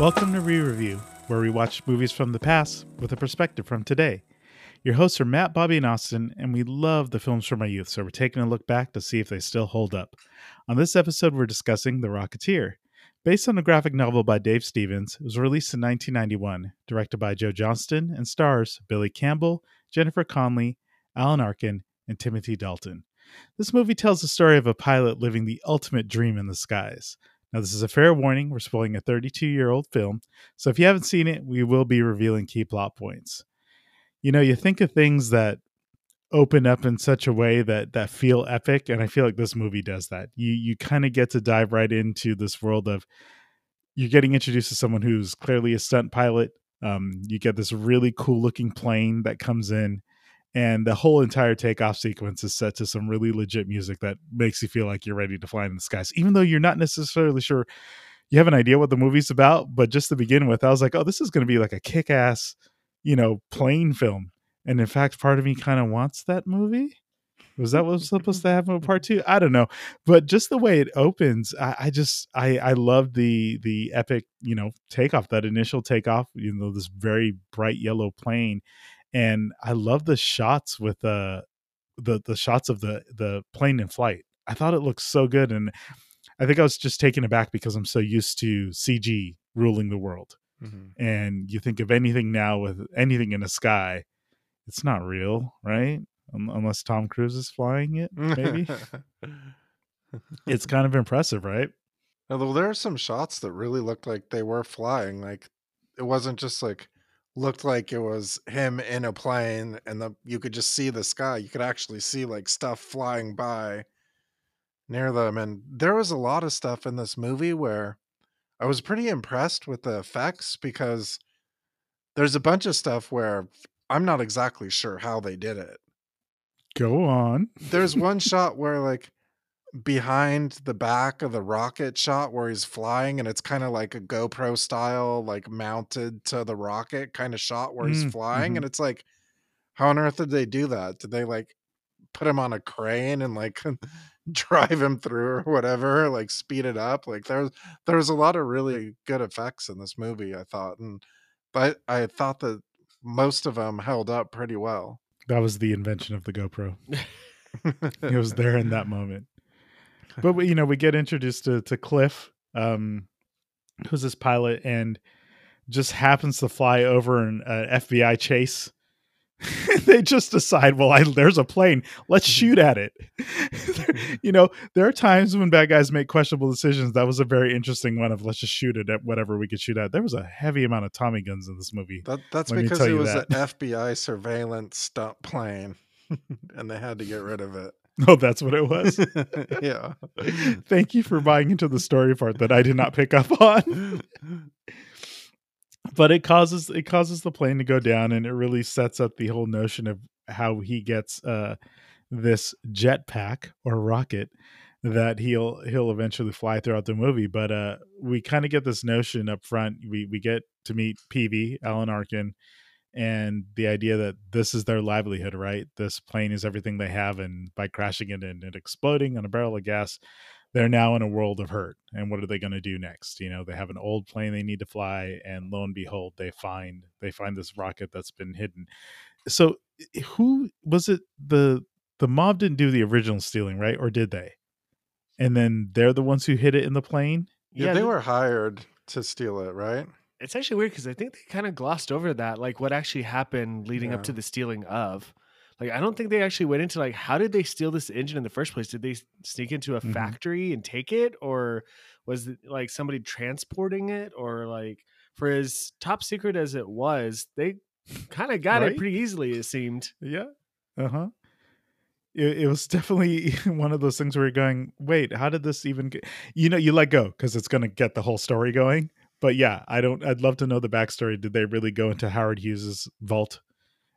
Welcome to Re Review, where we watch movies from the past with a perspective from today. Your hosts are Matt, Bobby, and Austin, and we love the films from our youth, so we're taking a look back to see if they still hold up. On this episode, we're discussing The Rocketeer. Based on a graphic novel by Dave Stevens, it was released in 1991, directed by Joe Johnston, and stars Billy Campbell, Jennifer Connelly, Alan Arkin, and Timothy Dalton. This movie tells the story of a pilot living the ultimate dream in the skies. Now, this is a fair warning. We're spoiling a 32 year old film. So if you haven't seen it, we will be revealing key plot points. You know, you think of things that open up in such a way that that feel epic and i feel like this movie does that you you kind of get to dive right into this world of you're getting introduced to someone who's clearly a stunt pilot um, you get this really cool looking plane that comes in and the whole entire takeoff sequence is set to some really legit music that makes you feel like you're ready to fly in the skies even though you're not necessarily sure you have an idea what the movie's about but just to begin with i was like oh this is going to be like a kick-ass you know plane film. And in fact part of me kind of wants that movie. Was that what was supposed to happen with part two? I don't know. But just the way it opens i, I just i i love the the epic you know takeoff that initial takeoff you know this very bright yellow plane and i love the shots with uh the the shots of the the plane in flight i thought it looked so good and i think i was just taken aback because i'm so used to cg ruling the world Mm-hmm. and you think of anything now with anything in the sky it's not real right Un- unless tom cruise is flying it maybe it's kind of impressive right Although there are some shots that really looked like they were flying. Like it wasn't just like looked like it was him in a plane and the you could just see the sky. You could actually see like stuff flying by near them. And there was a lot of stuff in this movie where I was pretty impressed with the effects because there's a bunch of stuff where I'm not exactly sure how they did it. go on There's one shot where like behind the back of the rocket shot where he's flying and it's kind of like a GoPro style like mounted to the rocket kind of shot where he's Mm, flying mhm. and it's like how on earth did they do that? Did they like put him on a crane and like drive him through or whatever, like speed it up? Like there's there's a lot of really good effects in this movie, I thought. And but I thought that most of them held up pretty well. that was the invention of the gopro it was there in that moment but we, you know we get introduced to, to cliff um who's this pilot and just happens to fly over an uh, fbi chase. They just decide well I, there's a plane. Let's shoot at it. You know there are times when bad guys make questionable decisions. That was a very interesting one of let's just shoot it at whatever we could shoot at. There was a heavy amount of tommy guns in this movie. That that's Let because it was that. an FBI surveillance stunt plane, and they had to get rid of it. oh that's what it was? Yeah. thank you for buying into the story part that i did not pick up on. But it causes it causes the plane to go down and it really sets up the whole notion of how he gets uh this jetpack or rocket that he'll he'll eventually fly throughout the movie. But uh we kind of get this notion up front. We we get to meet Peevy Alan Arkin and the idea that this is their livelihood right? This plane is everything they have and by crashing it and it exploding on a barrel of gas they're now in a world of hurt and what are they going to do next? You know they have an old plane they need to fly and lo and behold they find they find this rocket that's been hidden. So who was it the the mob didn't do the original stealing right? Or did they? And then they're the ones who hid it in the plane? Yeah, Yeah, they th- were hired to steal it, right? It's actually weird because I think they kind of glossed over that, like what actually happened leading up to the stealing of. Like, I don't think they actually went into like how did they steal this engine in the first place? Did they sneak into a Mhm. factory and take it, or was it like somebody transporting it, or like for as top secret as it was, they kind of got Right? it pretty easily. It seemed. Yeah. Uh huh. It, it was definitely one of those things where you're going, wait, how did this even get? You know, you let go because it's going to get the whole story going. But yeah, I don't, I'd love to know the backstory. Did they really go into Howard Hughes's vault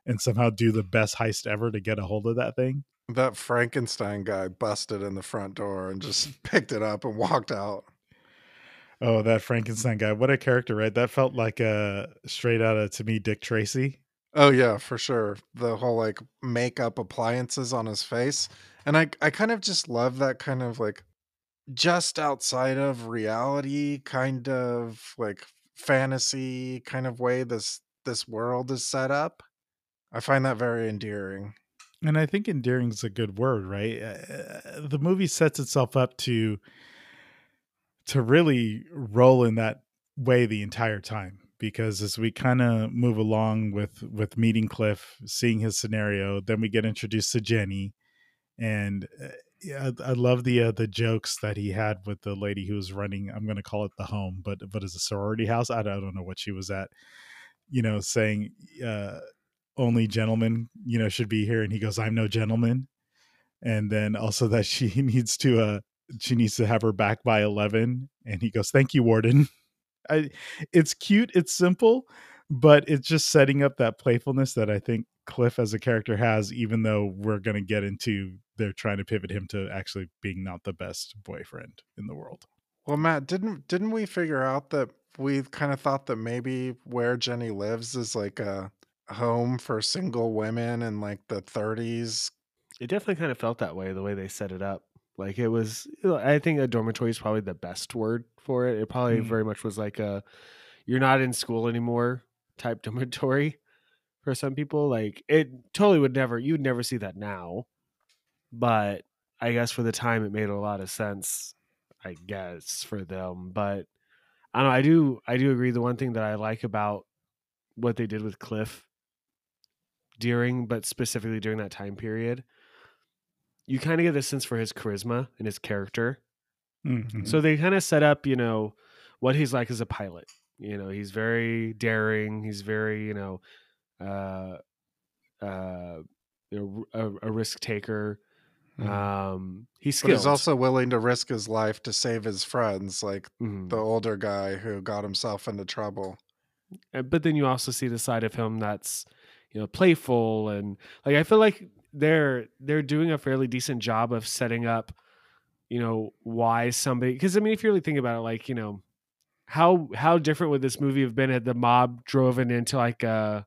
and somehow do the best heist ever to get a hold of that thing? That Frankenstein guy busted in the front door and just picked it up and walked out. Oh, that Frankenstein guy. What a character, right? That felt like a straight out of, to me, Dick Tracy. Oh yeah, for sure. The whole like makeup appliances on his face. And I I kind of just love that kind of like just outside of reality kind of like fantasy kind of way this this world is set up. I find that very endearing. And I think endearing is a good word, right? Uh, the movie sets itself up to to really roll in that way the entire time because as we kind of move along with with meeting Cliff, seeing his scenario, then we get introduced to Jenny, and uh, yeah, I love the uh, the jokes that he had with the lady who was running. I'm going to call it the home, but but it's a sorority house. I don't, I don't know what she was at. You know, saying uh, only gentlemen, you know, should be here, and he goes, "I'm no gentleman," and then also that she needs to uh she needs to have her back by 11 and he goes thank you warden I, it's cute, it's simple, but it's just setting up that playfulness that I think Cliff as a character has, even though we're going to get into they're trying to pivot him to actually being not the best boyfriend in the world. Well, Matt, didn't didn't we figure out that we kind of thought that maybe where Jenny lives is like a home for single women in like the 30s? It definitely kind of felt that way the way they set it up. Like it was, I think a dormitory is probably the best word for it. It probably mm. very much was like a you're not in school anymore type dormitory for some people. Like it totally would never, you would never see that now. But I guess for the time, it made a lot of sense. I guess for them, but I don't know. I do, I do agree. The one thing that I like about what they did with Cliff during, but specifically during that time period, you kind of get a sense for his charisma and his character. Mm-hmm. So they kind of set up, you know, what he's like as a pilot. You know, he's very daring. He's very, you know, uh, uh, you know, a, a risk taker. Mm-hmm. Um, he's skilled. But he's also willing to risk his life to save his friends, like mm-hmm. the older guy who got himself into trouble. But then you also see the side of him that's, you know, playful and like I feel like they're they're doing a fairly decent job of setting up you know why somebody because i mean if you really think about it like you know how how different would this movie have been had the mob driven into like a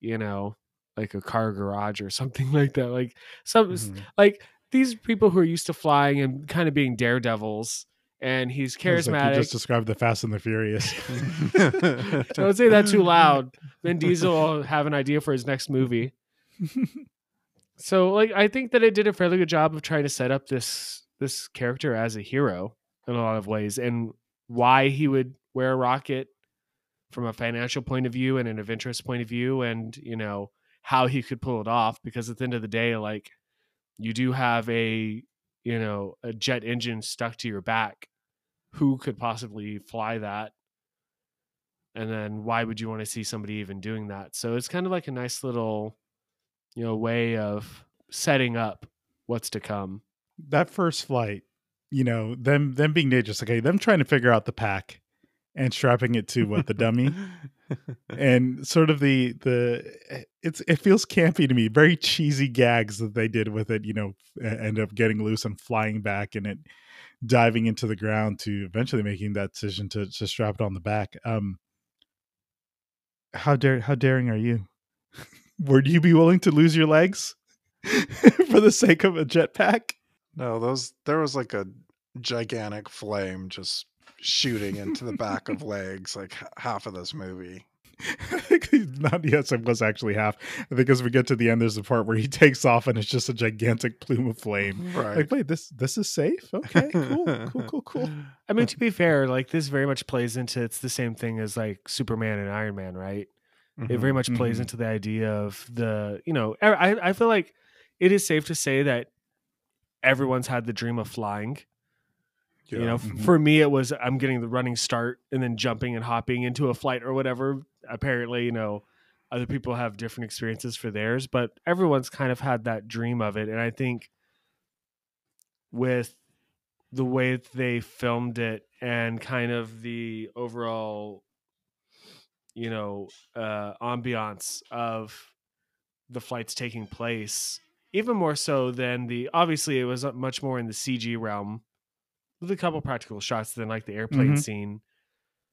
you know like a car garage or something like that like some mm-hmm. like these people who are used to flying and kind of being daredevils and he's charismatic. Like you just described the Fast and the Furious. Don't say that too loud. Vin Diesel will have an idea for his next movie. So like I think that it did a fairly good job of trying to set up this this character as a hero in a lot of ways and why he would wear a rocket from a financial point of view and an adventurous point of view and you know how he could pull it off because at the end of the day like you do have a you know a jet engine stuck to your back who could possibly fly that and then why would you want to see somebody even doing that so it's kind of like a nice little you know way of setting up what's to come. That first flight, you know, them them being dangerous. Okay, them trying to figure out the pack and strapping it to what the dummy and sort of the the it's it feels campy to me very cheesy gags that they did with it you know end up getting loose and flying back and it diving into the ground to eventually making that decision to to strap it on the back um how dare how daring are you would you be willing to lose your legs for the sake of a jetpack? No, those there was like a gigantic flame just shooting into the back of legs, like half of this movie. I think not yes, it was actually half. I think as we get to the end, there's a part where he takes off and it's just a gigantic plume of flame. Right. Like, wait, this this is safe? Okay, cool, cool, cool, cool. I mean, to be fair, like this very much plays into it's the same thing as like Superman and Iron Man, right? Mm-hmm, it very much mm-hmm. plays into the idea of the you know I I feel like it is safe to say that everyone's had the dream of flying. Yeah. You know, mm-hmm. for me it was I'm getting the running start and then jumping and hopping into a flight or whatever. Apparently, you know, other people have different experiences for theirs, but everyone's kind of had that dream of it and I think with the way they filmed it and kind of the overall you know uh ambiance of the flights taking place even more so than the obviously it was much more in the cg realm with a couple practical shots than like the airplane mm-hmm. scene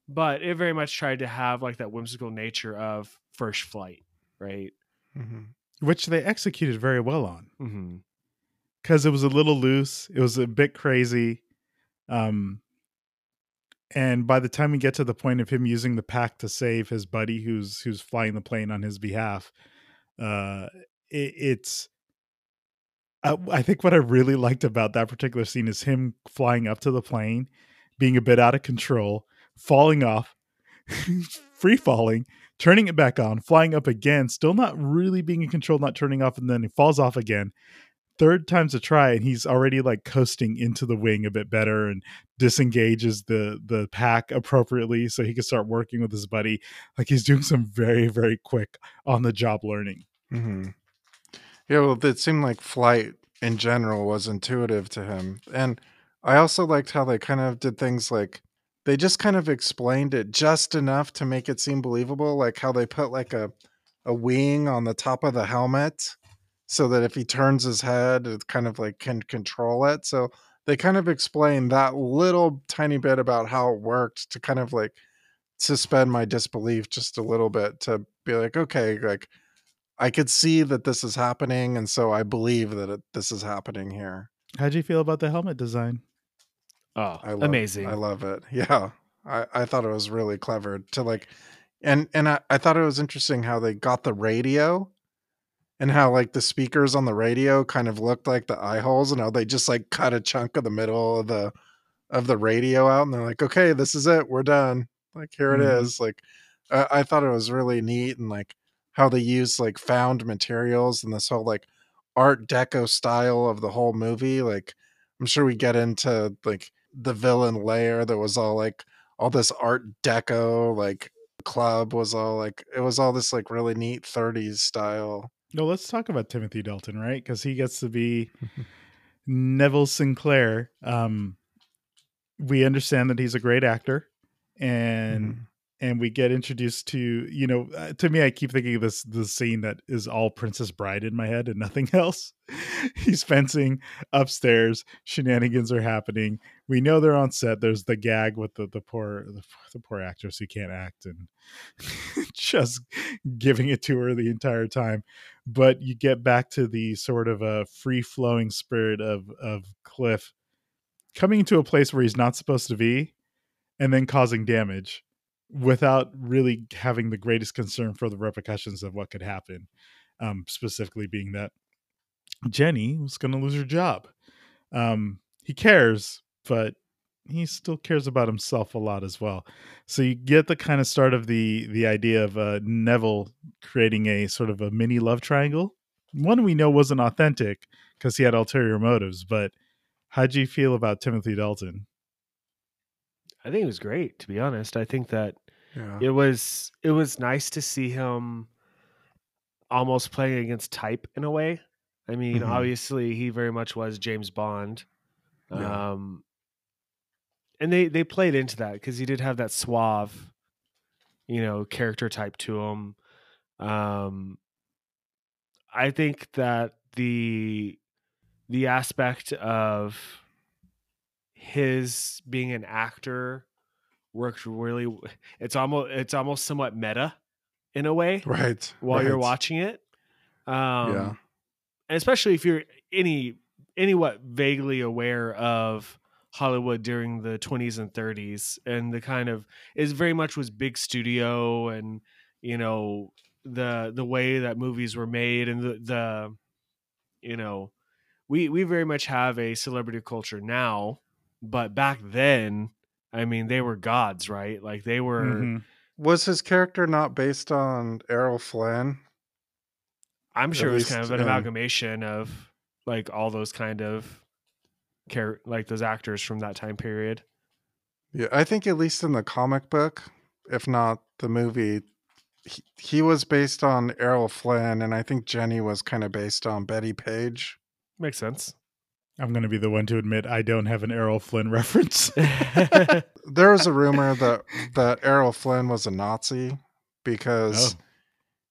but it very much tried to have like that whimsical nature of first flight right mm-hmm. which they executed very well on because mm-hmm. it was a little loose it was a bit crazy um and by the time we get to the point of him using the pack to save his buddy who's who's flying the plane on his behalf, uh, it, it's. I, I think what I really liked about that particular scene is him flying up to the plane, being a bit out of control, falling off, free falling, turning it back on, flying up again, still not really being in control, not turning off, and then he falls off again. Third time's a try, and he's already like coasting into the wing a bit better and disengages the the pack appropriately so he can start working with his buddy. Like he's doing some very, very quick on the job learning. Mm-hmm. Yeah, well, it seemed like flight in general was intuitive to him. And I also liked how they kind of did things like they just kind of explained it just enough to make it seem believable, like how they put like a a wing on the top of the helmet so that if he turns his head, it kind of like can control it. So they kind of explained that little tiny bit about how it worked to kind of like suspend my disbelief just a little bit to be like, okay, like I could see that this is happening, and so I believe that it, this is happening here. How'd you feel about the helmet design? Oh, I love, amazing! I love it. Yeah, I I thought it was really clever to like, and and I, I thought it was interesting how they got the radio, and how like the speakers on the radio kind of looked like the eye holes, and how they just like cut a chunk of the middle of the of the radio out, and they're like, okay, this is it, we're done. Like here it Mhm. is. Like I, I thought it was really neat, and like how they use like found materials and this whole like art deco style of the whole movie like i'm sure we get into like the villain layer that was all like all this art deco like club was all like it was all this like really neat 30s style No, let's talk about Timothy Dalton, right? Because he gets to be Neville Sinclair. Um, we understand that he's a great actor, and Mhm. And we get introduced to you know uh, to me i keep thinking of this the scene that is all princess bride in my head and nothing else. He's fencing upstairs shenanigans are happening. We know they're on set. There's the gag with the the poor the, the poor actress who can't act and just giving it to her the entire time. But you get back to the sort of a free flowing spirit of of cliff coming to a place where he's not supposed to be and then causing damage without really having the greatest concern for the repercussions of what could happen. Um, specifically, being that Jenny was going to lose her job. Um, he cares, but he still cares about himself a lot as well. So you get the kind of start of the the idea of uh, Neville creating a sort of a mini love triangle. One we know wasn't authentic because he had ulterior motives. But how'd you feel about Timothy Dalton? I think it was great. To be honest, I think that yeah it was it was nice to see him almost playing against type in a way. I mean, Mhm. obviously he very much was James Bond. Yeah. Um and they they played into that cuz he did have that suave you know, character type to him. Um I think that the the aspect of his being an actor worked really it's almost it's almost somewhat meta in a way right while you're watching it um Yeah. and especially if you're any anywhat vaguely aware of hollywood during the 20s and 30s and the kind of is very much was big studio and you know the the way that movies were made and the the you know we we very much have a celebrity culture now but back then i mean they were gods right like they were Mhm. was his character not based on errol flynn I'm At sure it was kind of an um, amalgamation of like all those kind of care, like those actors from that time period. Yeah, I think at least in the comic book, if not the movie, he, he was based on Errol Flynn, and I think Jenny was kind of based on Bettie Page. Makes sense. I'm going to be the one to admit I don't have an Errol Flynn reference. There was a rumor that that Errol Flynn was a Nazi because Oh.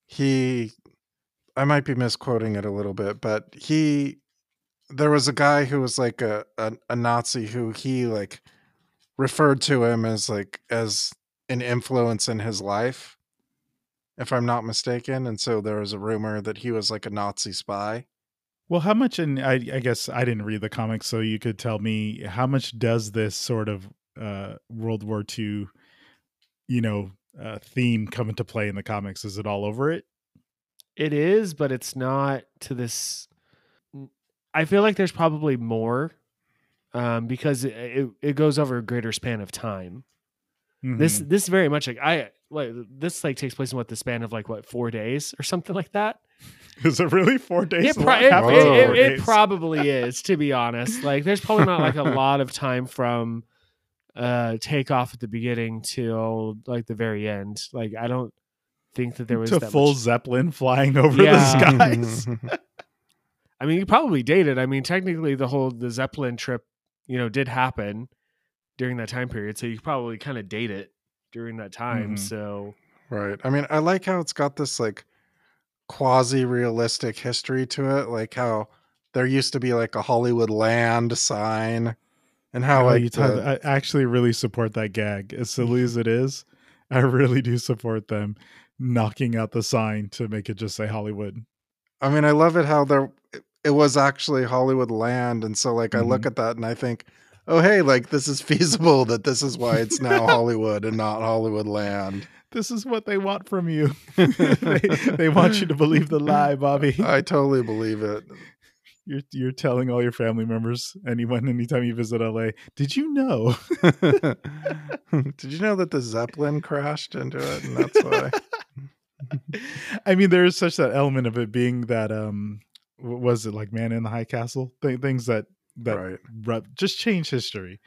he, I might be misquoting it a little bit, but he, there was a guy who was like a a, a Nazi who he like referred to him as like as an influence in his life if i'm not mistaken and so there was a rumor that he was like a nazi spy Well, how much, and I, I guess I didn't read the comics, so you could tell me how much does this sort of uh, World War II, you know, uh, theme come into play in the comics? Is it all over it? It is, but it's not to this. I feel like there's probably more um, because it, it, it goes over a greater span of time. This Mhm. this very much like I like this like takes place in what the span of like what four days or something like that. is it really four days? It, pro- it, it- it- days. probably is to be honest. Like there's probably not like a lot of time from uh takeoff at the beginning till like the very end. Like I don't think that there was to that full much- Zeppelin flying over Yeah. the skies. I mean, you probably dated. I mean, technically, the whole the Zeppelin trip, you know, did happen during that time period. So you probably kind of date it during that time. Mhm. So Right. I mean, I like how it's got this like quasi realistic history to it, like how there used to be like a Hollywood land sign and how Oh, like you talk, the- I actually really support that gag. As silly as it is, I really do support them knocking out the sign to make it just say Hollywood. I mean, I love it how there it- was actually Hollywood land and so like I look Mhm. at that and I think, "Oh, hey, like this is feasible that this is why it's now Hollywood and not Hollywood land." This is what they want from you. they, they want you to believe the lie, Bobby. I totally believe it. You're you're telling all your family members, anyone, anytime you visit LA. Did you know? Did you know that the Zeppelin crashed into it and that's why? I mean, there is such that element of it being that um, was it like Man in the High Castle? Th- things that that Right. just change history.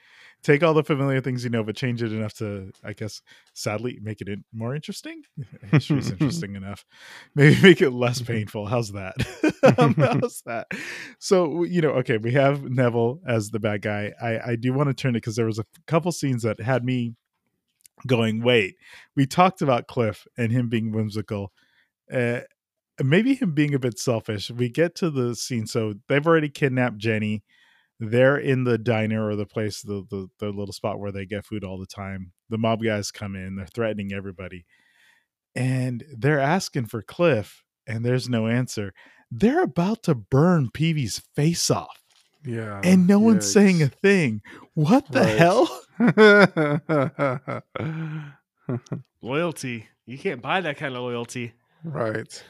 Take all the familiar things you know, but change it enough to, I guess, sadly make it in- more interesting. History's interesting enough. Maybe make it less painful. How's that? How's that? So you know, okay, we have Neville as the bad guy. I I do want to turn it because there was a couple scenes that had me going. Wait, we talked about Cliff and him being whimsical. Uh, maybe him being a bit selfish. We get to the scene, so they've already kidnapped Jenny. They're in the diner or the place, the, the the little spot where they get food all the time. The mob guys come in, they're threatening everybody, and they're asking for Cliff, and there's no answer. They're about to burn Peevy's face off, Yeah. and no one's saying a thing. What the Right. hell? loyalty, you can't buy that kind of loyalty. right.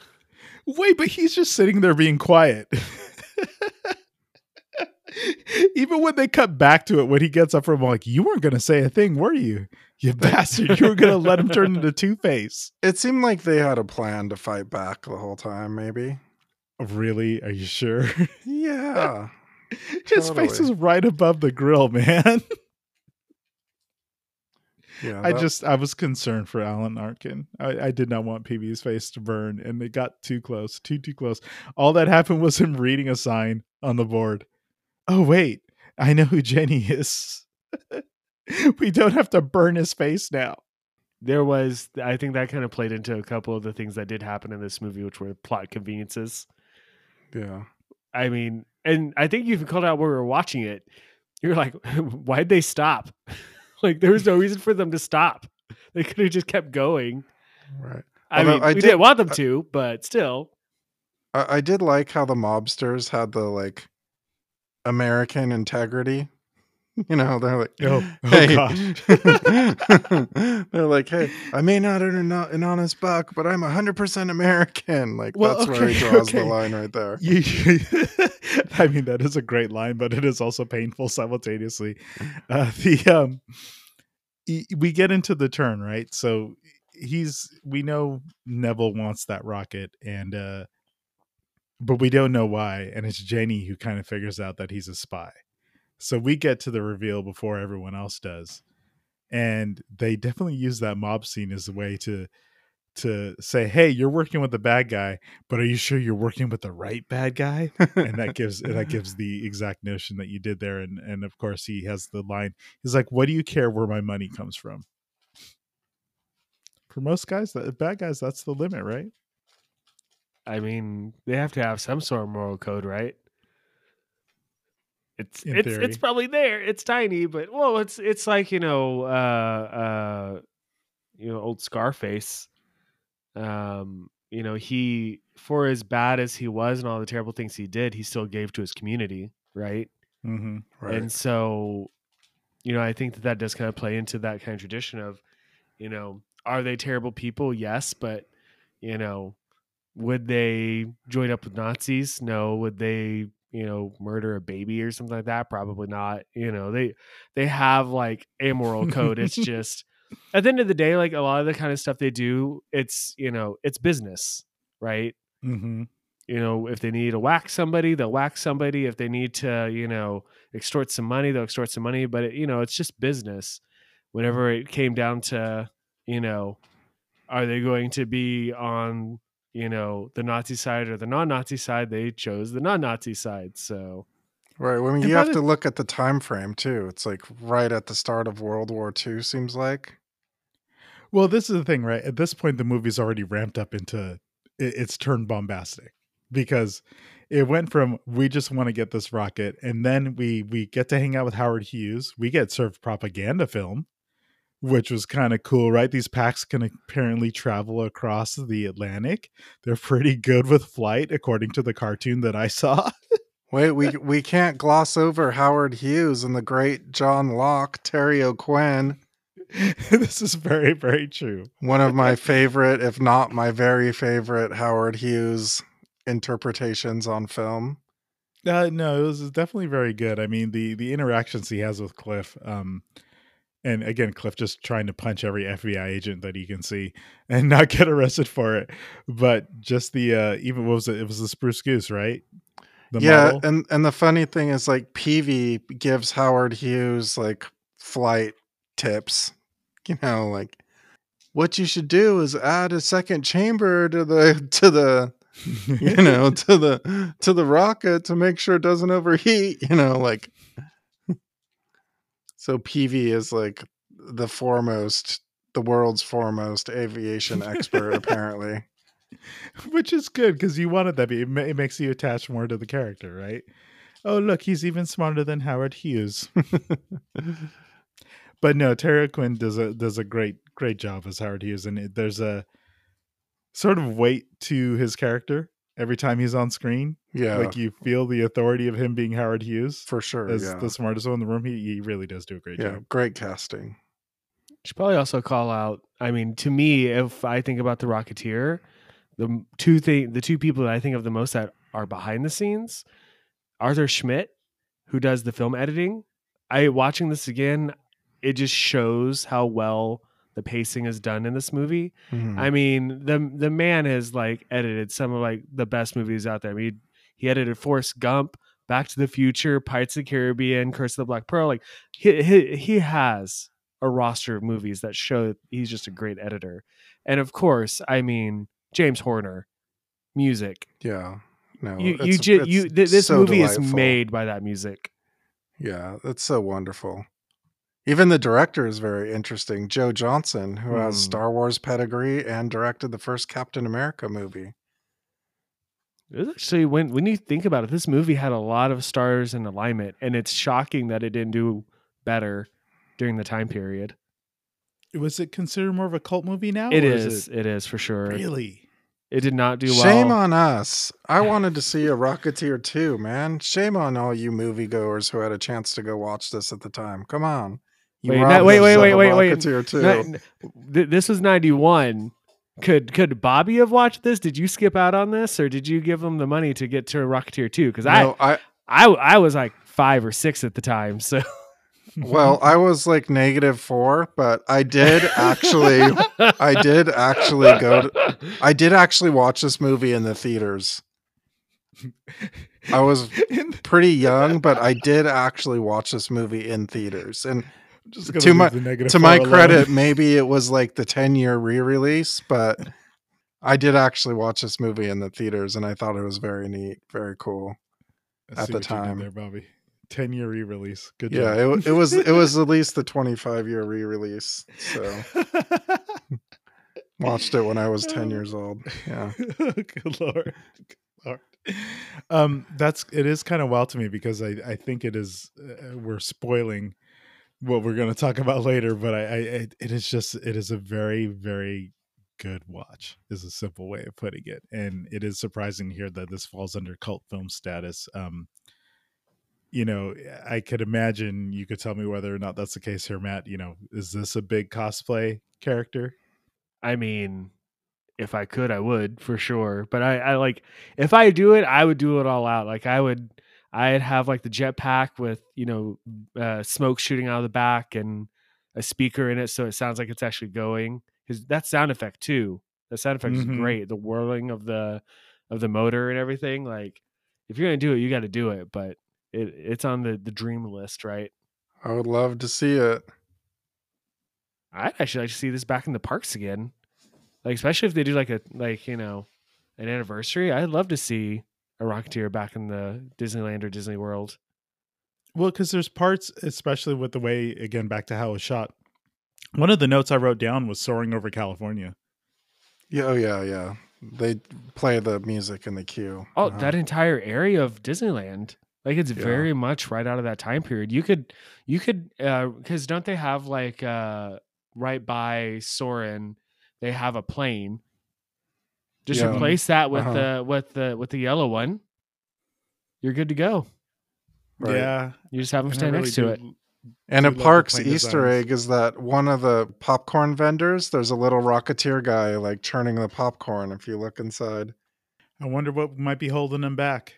Wait, but he's just sitting there being quiet. Even when they cut back to it, when he gets up from like, you weren't gonna say a thing, were you? You bastard! You were gonna let him turn into Two Face. It seemed like they had a plan to fight back the whole time, maybe. Really? Are you sure? Yeah. His face is right above the grill, man. Yeah. I just I was concerned for Alan Arkin. I, I did not want Peevy's face to burn, and it got too close, too too close. All that happened was him reading a sign on the board. Oh wait, I know who Jenny is. we don't have to burn his face now. There was, I think that kind of played into a couple of the things that did happen in this movie, which were plot conveniences. Yeah. I mean, and I think you even called out where we were watching it. You're like, why'd they stop? like, there was no reason for them to stop. They could have just kept going. Right. I Although mean, I we did- didn't want them I- to, but still. I, I did like how the mobsters had the like American integrity. You know, they're like, Oh, oh hey. gosh. they're like, hey, I may not earn an, honest buck, but I'm 100% American. Like, Well, that's where he draws okay. the line right there. You, I mean, that is a great line, but it is also painful simultaneously. Uh, the um, we get into the turn right, so he's we know Neville wants that rocket, and uh, but we don't know why, and it's Jenny who kind of figures out that he's a spy. So we get to the reveal before everyone else does, and they definitely use that mob scene as a way to to say, "Hey, you're working with the bad guy." but are you sure you're working with the right bad guy and that gives that gives the exact notion that you did there and and of course he has the line he's like what do you care where my money comes from for most guys that bad guys that's the limit right I mean, they have to have some sort of moral code, right? It's In it's theory. it's probably there. It's tiny, but well, it's it's like you know, uh, uh, you know, old Scarface. Um, you know, he for as bad as he was and all the terrible things he did, he still gave to his community, right? mm-hmm. Right. And so, you know, I think that that does kind of play into that kind of tradition of, you know, are they terrible people? Yes, but you know, would they join up with Nazis? No. Would they, you know, murder a baby or something like that? Probably not. You know, they they have like a moral code. it's just at the end of the day, like a lot of the kind of stuff they do, it's you know, it's business, right? Mm-hmm. You know, if they need to whack somebody, they'll whack somebody. If they need to, you know, extort some money, they'll extort some money. But it, you know, it's just business. Whenever it came down to, you know, are they going to be on, you know, the Nazi side or the non-Nazi side? They chose the non-Nazi side. So, Right. I mean, And you have the- to look at the time frame too. It's like right at the start of World War II. Seems like. Well, this is the thing, right? At this point, the movie's already ramped up into it, it's turned bombastic because it went from we just want to get this rocket, and then we we get to hang out with Howard Hughes. We get served propaganda film, which was kind of cool, right? These packs can apparently travel across the Atlantic. They're pretty good with flight, according to the cartoon that I saw. Wait, we we can't gloss over Howard Hughes and the great John Locke, Terry O'Quinn, this is very, very true. one of my favorite, if not my very favorite, Howard Hughes interpretations on film. Uh, no, it was definitely very good. I mean, the the interactions he has with Cliff, um, and again, Cliff just trying to punch every FBI agent that he can see and not get arrested for it. But just the uh, even what was it? It was the Spruce Goose, right? The yeah, model? and and the funny thing is, like Peevy gives Howard Hughes like flight tips. You know, like what you should do is add a second chamber to the to the you know to the to the rocket to make sure it doesn't overheat you know like so Peevy is like the foremost the world's foremost aviation expert apparently which is good because you wanted that. Be it, it makes you attach more to the character, right? Oh, look, he's even smarter than Howard Hughes. but no, Terry O'Quinn does a does a great great job as Howard Hughes, and it, there's a sort of weight to his character every time he's on screen. yeah Like you feel the authority of him being Howard Hughes for sure as yeah the smartest one in the room. He, he really does do a great yeah job. great casting should probably also call out. I mean, to me, if I think about the Rocketeer, the two thing, the two people that I think of the most that are behind the scenes, Arthur Schmidt, who does the film editing. I watching this again, it just shows how well the pacing is done in this movie. Mhm. I mean, the the man has like edited some of like the best movies out there. I mean, he edited Forrest Gump, Back to the Future, Pirates of the Caribbean, Curse of the Black Pearl. Like he he, he has a roster of movies that show that he's just a great editor. And of course, I mean James Horner, music. yeah no You you just you th- this so movie is made by that music. yeah that's so wonderful even the director is very interesting joe johnston who has Hmm. star wars pedigree and directed the first captain america movie It actually when when you think about it, this movie had a lot of stars in alignment, and it's shocking that it didn't do better during the time period. Was it considered more of a cult movie now? It or is. It is for sure. really. It did not do well. Shame on us. I wanted to see a Rocketeer too, man. Shame on all you moviegoers who had a chance to go watch this at the time. Come on. Wait, robbed no- wait, wait, wait, wait, wait. Too. Th- this was ninety one. Could could Bobby have watched this? Did you skip out on this, or did you give him the money to get to Rocketeer two? Because no, I I, I I was like five or six at the time. So well, I was like negative four, but I did actually I did actually go to, I did actually watch this movie in the theaters. I was pretty young, but I did actually watch this movie in theaters. And To my- to my alone. credit, maybe it was like the 10 year re release, but I did actually watch this movie in the theaters and I thought it was very neat, very cool. I at the what you did time. there, Bobby. Ten year re release. Good Yeah, it, it was it was at least the 25 year re release. So watched it when I was 10 years old. Yeah. Good lord. Good lord. Um, that's it is kind of wild to me because I I think it is uh, we're spoiling what we're going to talk about later, but I, I it is just it is a very very good watch is a simple way of putting it and it is surprising to hear that this falls under cult film status um you know, I could imagine you could tell me whether or not that's the case here, Matt. You know, is this a big cosplay character? I mean, if I could, I would for sure. But I, I like if I do it, I would do it all out. Like I would, I'd have like the jetpack with you know uh, smoke shooting out of the back and a speaker in it, so it sounds like it's actually going. Because that sound effect too. The sound effect Mhm. is great. The whirling of the of the motor and everything. Like if you're gonna do it, you got to do it. But it, it's on the the dream list, right? I would love to see it. I'd actually like to see this back in the parks again. Like especially if they do like a like, you know, an anniversary. I'd love to see a Rocketeer back in the Disneyland or Disney World. Well, because there's parts, especially with the way, again, back to how it was shot. One of the notes I wrote down was soaring over California. Yeah, oh yeah, yeah. They play the music in the queue. Oh, Uh-huh. that entire area of Disneyland. Like it's Yeah. very much right out of that time period. You could you could uh because don't they have like uh right by Soarin', they have a plane. Just Yeah. replace that with Uh-huh. the with the with the yellow one. You're good to go. Right. Yeah. You just have them and I stand really next to do- it. And a do love the park's Easter designs. egg is that one of the popcorn vendors, there's a little Rocketeer guy like churning the popcorn if you look inside. I wonder what might be holding them back.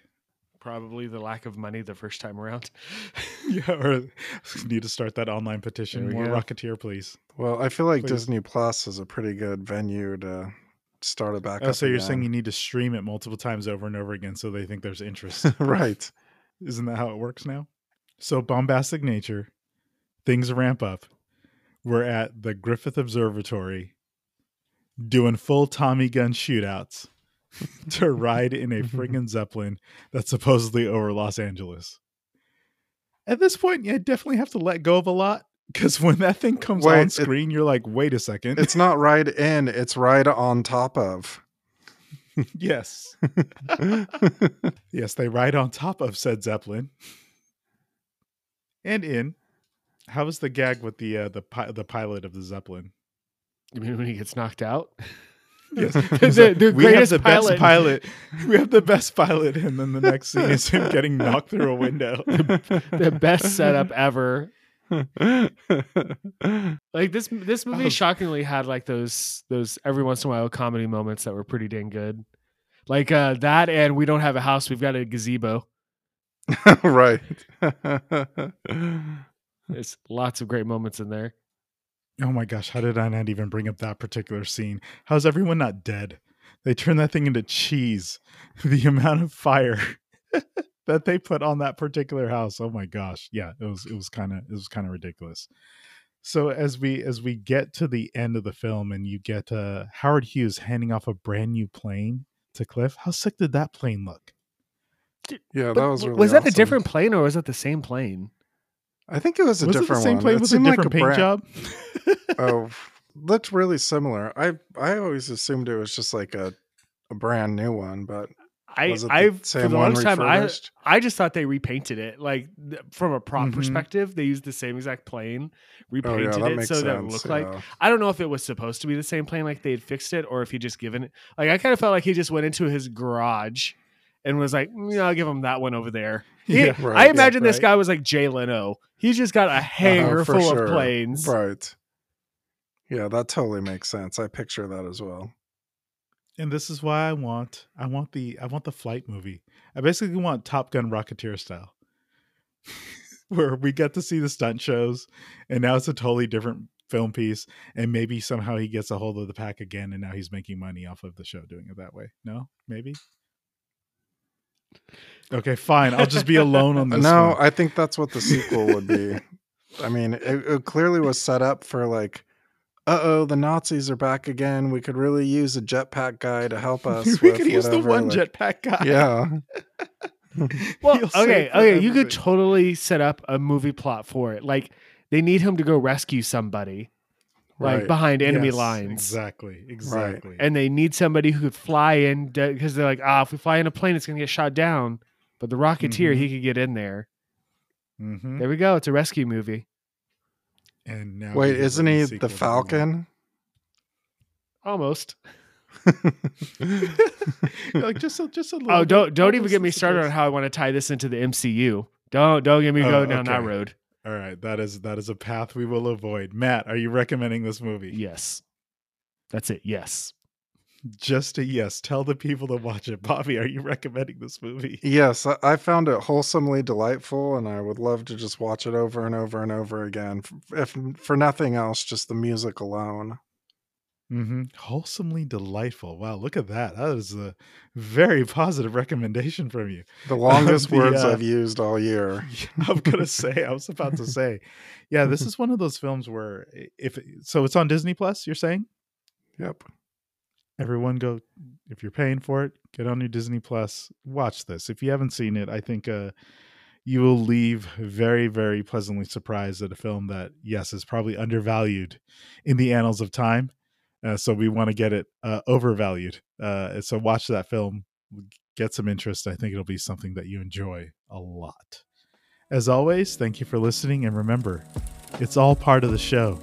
Probably the lack of money the first time around. yeah, or need to start that online petition. More go. Rocketeer, please. Well, I feel like Please. Disney Plus is a pretty good venue to start it back Oh, up. so you're saying you need to stream it multiple times over and over again so they think there's interest. right. Isn't that how it works now? So bombastic nature, things ramp up. We're at the Griffith Observatory doing full Tommy gun shootouts to ride in a friggin' Zeppelin that's supposedly over Los Angeles. At this point, you definitely have to let go of a lot because when that thing comes Wait, on it- screen, you're like, wait a second. It's not right in, it's right on top of. yes. Yes, they ride on top of said Zeppelin. And in. How was the gag with the uh, the pi- the pilot of the Zeppelin? You mean when he gets knocked out? Yes, the, the we have the pilot. best pilot. We have the best pilot, and then the next scene is him getting knocked through a window. the best setup ever. Like this this movie Oh. shockingly had like those those every once in a while comedy moments that were pretty dang good. Like uh that and we don't have a house, we've got a gazebo. right. There's lots of great moments in there. Oh my gosh, how did I not even bring up that particular scene? How's everyone not dead? They turned that thing into cheese. The amount of fire that they put on that particular house. Oh my gosh. Yeah, it was it was kind of it was kind of ridiculous. So as we as we get to the end of the film and you get uh Howard Hughes handing off a brand new plane to Cliff, how sick did that plane look? yeah, But that was really was that a different plane or was it the same plane? I think it was a was it different the same one. plane It with a seemed like different paint brand- job? Oh, looked really similar. I I always assumed it was just like a a brand new one, but I was it the I for the longest time I? I just thought they repainted it. Like th- from a prop Mhm. perspective, they used the same exact plane, oh repainted yeah, it so sense. that it looked like. I don't know if it was supposed to be the same plane, like they had fixed it, or if he just given it. Like I kind of felt like he just went into his garage and was like, "Mm, "I'll give him that one over there." He- Yeah, right, I yeah, imagine this right. guy was like Jay Leno. He's just got a hangar Uh, full sure. of planes. Right. Yeah, that totally makes sense. I picture that as well. And this is why I want I want the I want the flight movie. I basically want Top Gun Rocketeer style. Where we get to see the stunt shows and now it's a totally different film piece and maybe somehow he gets a hold of the pack again and now he's making money off of the show doing it that way. No? Maybe? Okay, fine. I'll just be alone on this no, one. I think that's what the sequel would be. I mean, it, it clearly was set up for like, uh oh, the Nazis are back again. We could really use a jetpack guy to help us. we with could use the one like- jetpack guy. Yeah. Well, He'll okay, for okay, you could totally set up a movie plot for it. Like they need him to go rescue somebody, like Right. behind enemy Yes, lines. Exactly. Exactly. and they need somebody who could fly in because they're like, ah, if we fly in a plane, it's gonna get shot down. But the Rocketeer, Mhm. he could get in there. Mhm. There we go. It's a rescue movie. And now Wait, isn't he the sequel that we want. Falcon? Almost. like just a, just a little Oh, bit. don't don't even get me started on how I want to tie this into the MCU Don't don't get me Oh, going down that road. All right, that is that is a path we will avoid. Matt, are you recommending this movie? Yes. That's it. Yes. Just a yes. Tell the people to watch it. Bobby, are you recommending this movie? Yes, I, found it wholesomely delightful, and I would love to just watch it over and over and over again. If for nothing else, just the music alone. Mm-hmm. Wholesomely delightful. Wow, look at that. That is a very positive recommendation from you. The longest the, words uh, I've used all year. I'm gonna say. I was about to say. Yeah, this is one of those films where if so, it's on Disney Plus. You're saying Yep. Everyone go if you're paying for it, get on your Disney Plus. Watch this. If you haven't seen it, I think uh, you will leave very, very pleasantly surprised at a film that yes is probably undervalued in the annals of time. Uh, so we want to get it uh, overvalued. Uh, so watch that film, get some interest. I think it'll be something that you enjoy a lot. As always, thank you for listening, and remember, it's all part of the show.